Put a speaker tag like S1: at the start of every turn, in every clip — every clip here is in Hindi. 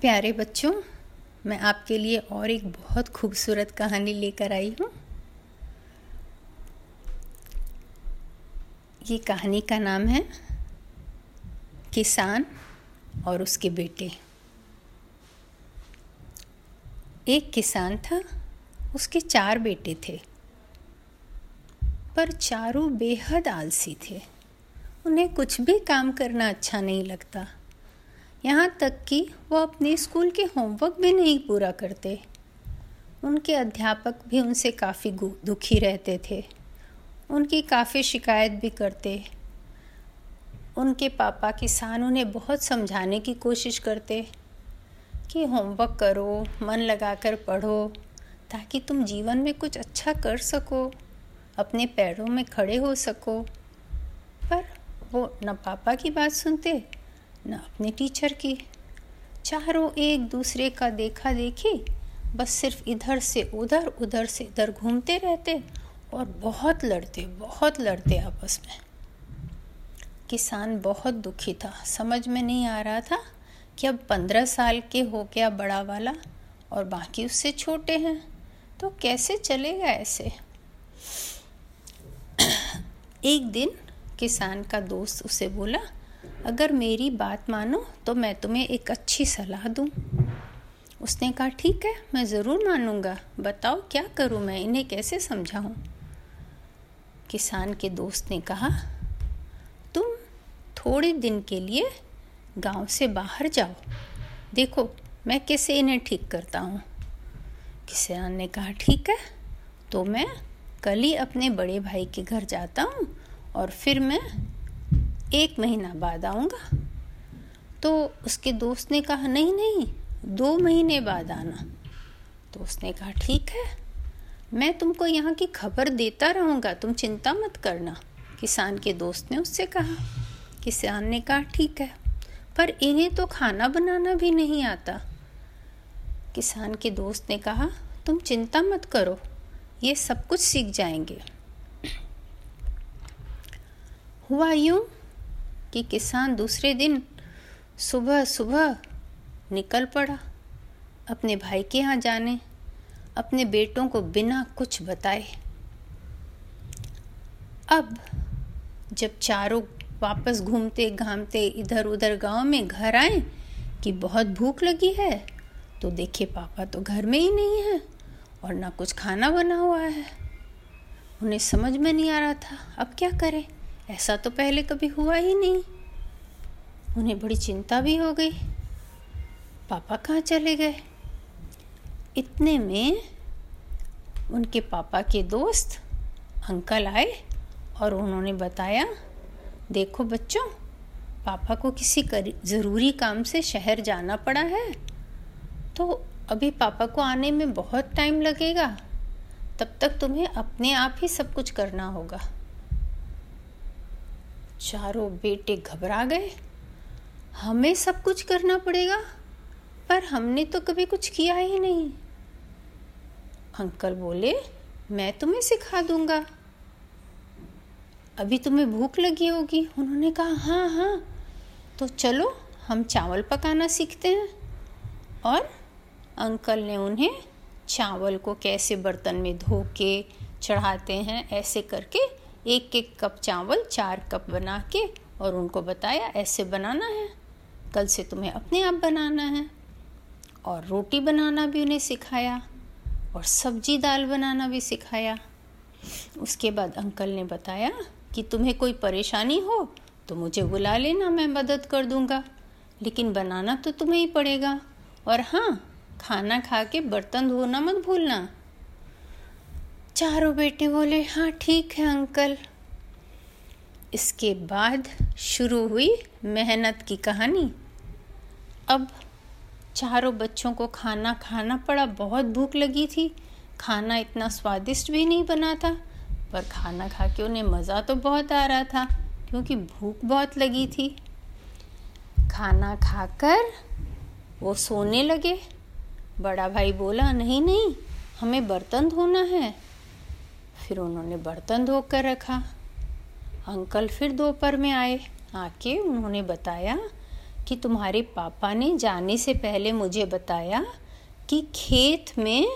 S1: प्यारे बच्चों, मैं आपके लिए और एक बहुत खूबसूरत कहानी लेकर आई हूँ। ये कहानी का नाम है, किसान और उसके बेटे। एक किसान था, उसके चार बेटे थे। पर चारों बेहद आलसी थे। उन्हें कुछ भी काम करना अच्छा नहीं लगता। यहाँ तक कि वो अपने स्कूल के होमवर्क भी नहीं पूरा करते। उनके अध्यापक भी उनसे काफ़ी दुखी रहते थे। उनकी काफ़ी शिकायत भी करते। उनके पापा किसान उन्हें बहुत समझाने की कोशिश करते कि होमवर्क करो, मन लगाकर पढ़ो, ताकि तुम जीवन में कुछ अच्छा कर सको, अपने पैरों में खड़े हो सको। पर वो न पापा की बात सुनते न अपने टीचर की। चारों एक दूसरे का देखा देखी, बस सिर्फ़ इधर से उधर उधर से इधर घूमते रहते और बहुत लड़ते बहुत लड़ते आपस में। किसान बहुत दुखी था। समझ में नहीं आ रहा था कि अब पंद्रह साल के हो गया बड़ा वाला और बाकी उससे छोटे हैं। तो कैसे चलेगा ऐसे? एक दिन किसान का दोस्त उसे बोला अगर मेरी बात मानो तो मैं तुम्हें एक अच्छी सलाह दूँ। उसने कहा, ठीक है, मैं ज़रूर मानूँगा। बताओ, क्या करूँ मैं? इन्हें कैसे समझाऊँ? किसान के दोस्त ने कहा, तुम थोड़े दिन के लिए गाँव से बाहर जाओ। देखो, मैं कैसे इन्हें ठीक करता हूँ। किसान ने कहा, ठीक है तो मैं कल ही अपने बड़े भाई के घर जाता हूँ और फिर मैं एक महीना बाद आऊँगा। तो उसके दोस्त ने कहा, नहीं नहीं, दो महीने बाद आना। तो उसने कहा, ठीक है, मैं तुमको यहाँ की खबर देता रहूँगा, तुम चिंता मत करना। किसान के दोस्त ने उससे कहा। किसान ने कहा, ठीक है, पर इन्हें तो खाना बनाना भी नहीं आता। किसान के दोस्त ने कहा, तुम चिंता मत करो, ये सब कुछ सीख जाएँगे। हुआ यूँ कि किसान दूसरे दिन सुबह सुबह निकल पड़ा, अपने भाई के यहाँ जाने, अपने बेटों को बिना कुछ बताए। अब जब चारों वापस घूमते घामते इधर उधर गाँव में घर आए कि बहुत भूख लगी है तो देखे पापा तो घर में ही नहीं है और ना कुछ खाना बना हुआ है। उन्हें समझ में नहीं आ रहा था, अब क्या करें? ऐसा तो पहले कभी हुआ ही नहीं। उन्हें बड़ी चिंता भी हो गई। पापा कहाँ चले गए? इतने में उनके पापा के दोस्त, अंकल आए और उन्होंने बताया, देखो बच्चों, पापा को किसी ज़रूरी काम से शहर जाना पड़ा है। तो अभी पापा को आने में बहुत टाइम लगेगा। तब तक तुम्हें अपने आप ही सब कुछ करना होगा। चारों बेटे घबरा गए। हमें सब कुछ करना पड़ेगा, पर हमने तो कभी कुछ किया ही नहीं। अंकल बोले, मैं तुम्हें सिखा दूँगा। अभी तुम्हें भूख लगी होगी। उन्होंने कहा हाँ हाँ। तो चलो, हम चावल पकाना सीखते हैं। और अंकल ने उन्हें चावल को कैसे बर्तन में धो के चढ़ाते हैं, ऐसे करके एक एक कप चावल चार कप बना के और उनको बताया, ऐसे बनाना है। कल से तुम्हें अपने आप बनाना है। और रोटी बनाना भी उन्हें सिखाया और सब्ज़ी दाल बनाना भी सिखाया। उसके बाद अंकल ने बताया कि, तुम्हें कोई परेशानी हो तो मुझे बुला लेना, मैं मदद कर दूँगा। लेकिन बनाना तो तुम्हें ही पड़ेगा। और हाँ खाना खा के बर्तन धोना मत भूलना। चारों बेटे बोले हाँ ठीक है अंकल। इसके बाद शुरू हुई मेहनत की कहानी। अब चारों बच्चों को खाना खाना पड़ा, बहुत भूख लगी थी। खाना इतना स्वादिष्ट भी नहीं बना था, पर खाना खा के उन्हें मज़ा तो बहुत आ रहा था, क्योंकि भूख बहुत लगी थी। खाना खाकर वो सोने लगे। बड़ा भाई बोला, नहीं नहीं, हमें बर्तन धोना है। फिर उन्होंने बर्तन धो कर रखा। अंकल फिर दोपहर में आए। आके उन्होंने बताया कि तुम्हारे पापा ने जाने से पहले मुझे बताया कि खेत में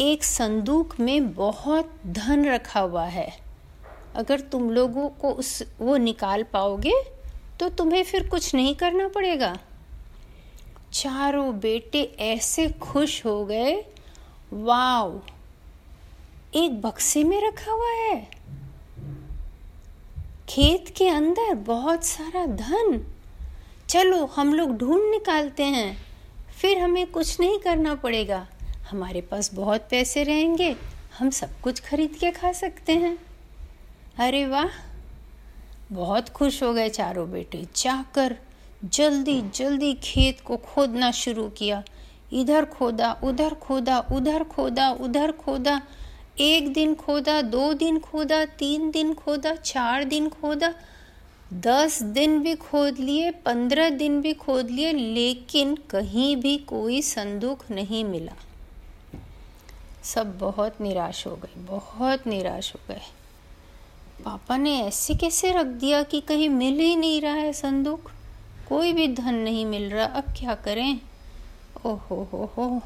S1: एक संदूक में बहुत धन रखा हुआ है। अगर तुम लोगों को उस, वो निकाल पाओगे तो तुम्हें फिर कुछ नहीं करना पड़ेगा। चारों बेटे ऐसे खुश हो गए वाव एक बक्से में रखा हुआ है। खेत के अंदर बहुत सारा धन। चलो, हम लोग ढूंढ निकालते हैं। फिर हमें कुछ नहीं करना पड़ेगा। हमारे पास बहुत पैसे रहेंगे। हम सब कुछ खरीद के खा सकते हैं। अरे वाह! बहुत खुश हो गए चारों बेटे। जाकर जल्दी जल्दी खेत को खोदना शुरू किया। इधर खोदा, उधर खोदा उधर खोदा उधर खोदा। एक दिन खोदा, दो दिन खोदा, तीन दिन खोदा, चार दिन खोदा, दस दिन भी खोद लिए, पंद्रह दिन भी खोद लिए, लेकिन कहीं भी कोई संदूक नहीं मिला। सब बहुत निराश हो गए, बहुत निराश हो गए। पापा ने ऐसे कैसे रख दिया कि कहीं मिल ही नहीं रहा है संदूक? कोई भी धन नहीं मिल रहा, अब क्या करें? ओहो हो हो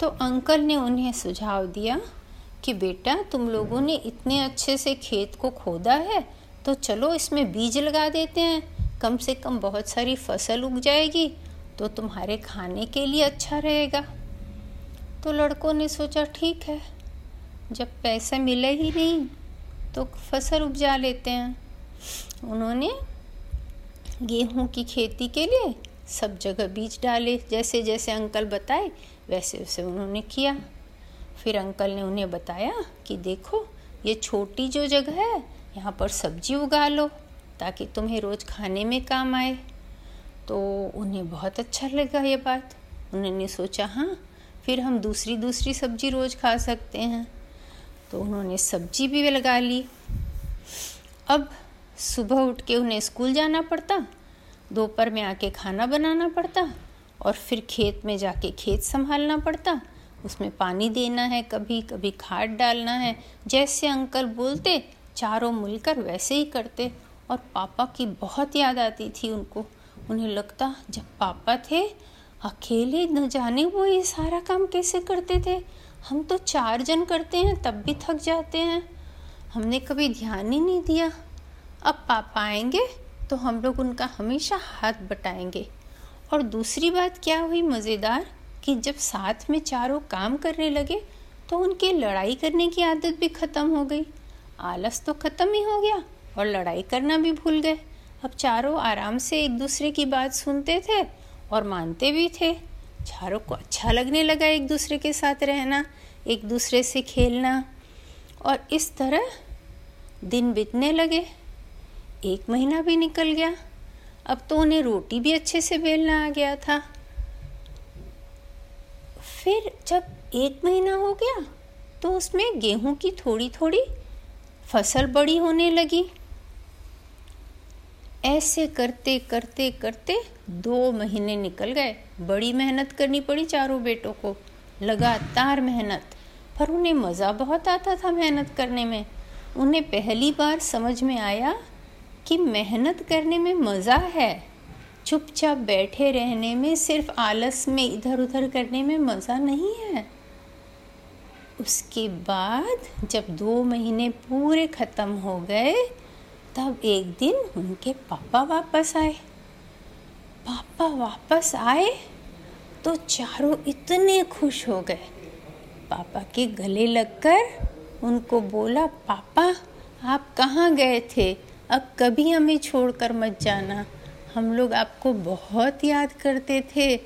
S1: तो अंकल ने उन्हें सुझाव दिया कि बेटा तुम लोगों ने इतने अच्छे से खेत को खोदा है तो चलो इसमें बीज लगा देते हैं। कम से कम बहुत सारी फ़सल उग जाएगी तो तुम्हारे खाने के लिए अच्छा रहेगा। तो लड़कों ने सोचा, ठीक है, जब पैसा मिले ही नहीं तो फ़सल उपजा लेते हैं। उन्होंने गेहूँ की खेती के लिए सब जगह बीज डाले जैसे जैसे अंकल बताए वैसे वैसे उन्होंने किया। फिर अंकल ने उन्हें बताया कि देखो, ये छोटी जो जगह है, यहाँ पर सब्ज़ी उगा लो, ताकि तुम्हें रोज़ खाने में काम आए। तो उन्हें बहुत अच्छा लगा ये बात। उन्होंने सोचा हाँ फिर हम दूसरी दूसरी सब्ज़ी रोज़ खा सकते हैं। तो उन्होंने सब्ज़ी भी लगा ली। अब सुबह उठ के उन्हें स्कूल जाना पड़ता, दोपहर में आके खाना बनाना पड़ता, और फिर खेत में जाके खेत संभालना पड़ता। उसमें पानी देना है, कभी कभी खाद डालना है। जैसे अंकल बोलते, चारों मिलकर वैसे ही करते। और पापा की बहुत याद आती थी उनको। उन्हें लगता, जब पापा थे, अकेले न जाने वो ये सारा काम कैसे करते थे? हम तो चार जन करते हैं, तब भी थक जाते हैं। हमने कभी ध्यान ही नहीं दिया। अब पापा आएँगे तो हम लोग उनका हमेशा हाथ बटाएँगे। और दूसरी बात, क्या हुई मज़ेदार? कि जब साथ में चारों काम करने लगे तो उनकी लड़ाई करने की आदत भी ख़त्म हो गई। आलस तो ख़त्म ही हो गया और लड़ाई करना भी भूल गए। अब चारों आराम से एक दूसरे की बात सुनते थे और मानते भी थे। चारों को अच्छा लगने लगा एक दूसरे के साथ रहना, एक दूसरे से खेलना। और इस तरह दिन बीतने लगे। एक महीना भी निकल गया। अब तो उन्हें रोटी भी अच्छे से बेलना आ गया था। फिर जब एक महीना हो गया तो उसमें गेहूँ की थोड़ी थोड़ी फ़सल बड़ी होने लगी। ऐसे करते करते करते दो महीने निकल गए। बड़ी मेहनत करनी पड़ी चारों बेटों को। लगातार मेहनत। पर उन्हें मज़ा बहुत आता था मेहनत करने में। उन्हें पहली बार समझ में आया कि मेहनत करने में मज़ा है। चुपचाप बैठे रहने में, सिर्फ़ आलस में इधर उधर करने में मज़ा नहीं है। उसके बाद जब दो महीने पूरे ख़त्म हो गए, तब एक दिन उनके पापा वापस आए। पापा वापस आए तो चारों इतने खुश हो गए। पापा के गले लगकर उनको बोला, पापा, आप कहाँ गए थे? अब कभी हमें छोड़कर मत जाना। हम लोग आपको बहुत याद करते थे।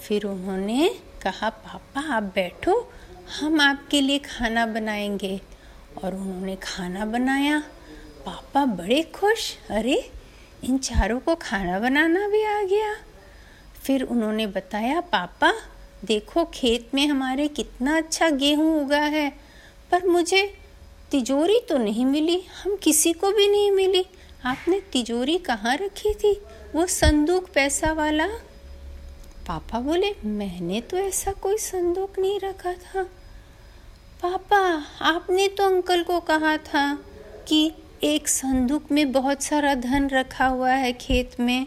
S1: फिर उन्होंने कहा, पापा, आप बैठो, हम आपके लिए खाना बनाएँगे। और उन्होंने खाना बनाया। पापा बड़े खुश। अरे, इन चारों को खाना बनाना भी आ गया। फिर उन्होंने बताया, पापा, देखो, खेत में हमारे कितना अच्छा गेहूँ उगा है, पर मुझे तिजोरी तो नहीं मिली, हम किसी को भी नहीं मिली। आपने तिजोरी कहाँ रखी थी? वो संदूक पैसा वाला? पापा बोले, मैंने तो ऐसा कोई संदूक नहीं रखा था। पापा, आपने तो अंकल को कहा था कि एक संदूक में बहुत सारा धन रखा हुआ है खेत में।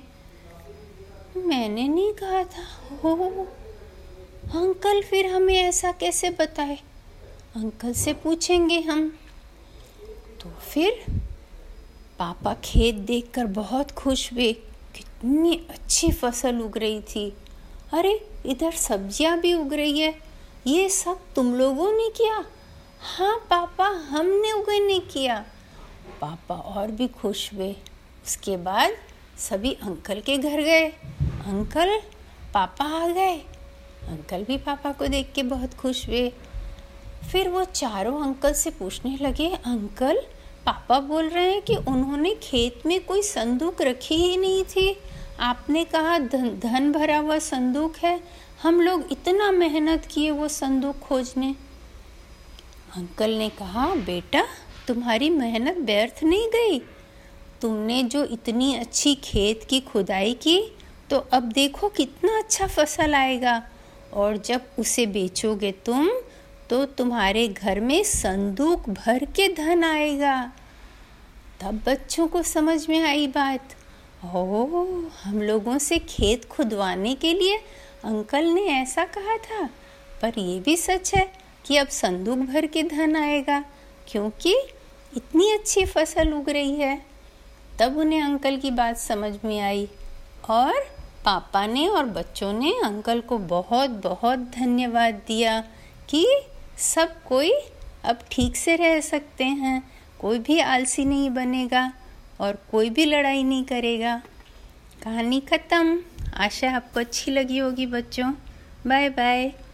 S1: मैंने नहीं कहा था। हो, अंकल फिर हमें ऐसा कैसे बताए? अंकल से पूछेंगे हम। तो फिर पापा खेत देखकर बहुत खुश हुए। कितनी अच्छी फ़सल उग रही थी। अरे, इधर सब्ज़ियाँ भी उग रही है। ये सब तुम लोगों ने किया? हाँ पापा, हमने उगे उगने किया। पापा और भी खुश हुए। उसके बाद सभी अंकल के घर गए। अंकल, पापा आ गए। अंकल भी पापा को देख के बहुत खुश हुए। फिर वो चारों अंकल से पूछने लगे, अंकल पापा बोल रहे हैं कि उन्होंने खेत में कोई संदूक रखी ही नहीं थी। आपने कहा, धन धन भरा हुआ संदूक है। हम लोग इतना मेहनत किए वो संदूक खोजने। अंकल ने कहा, बेटा, तुम्हारी मेहनत व्यर्थ नहीं गई। तुमने जो इतनी अच्छी खेत की खुदाई की तो अब देखो कितना अच्छा फ़सल आएगा। और जब उसे बेचोगे तुम तो तुम्हारे घर में संदूक भर के धन आएगा। तब बच्चों को समझ में आई बात। ओ हम लोगों से खेत खुदवाने के लिए अंकल ने ऐसा कहा था। पर यह भी सच है कि अब संदूक भर के धन आएगा, क्योंकि इतनी अच्छी फ़सल उग रही है। तब उन्हें अंकल की बात समझ में आई और पापा ने और बच्चों ने अंकल को बहुत बहुत धन्यवाद दिया कि सब कोई अब ठीक से रह सकते हैं, कोई भी आलसी नहीं बनेगा और कोई भी लड़ाई नहीं करेगा। कहानी ख़त्म। आशा आपको अच्छी लगी होगी बच्चों। Bye bye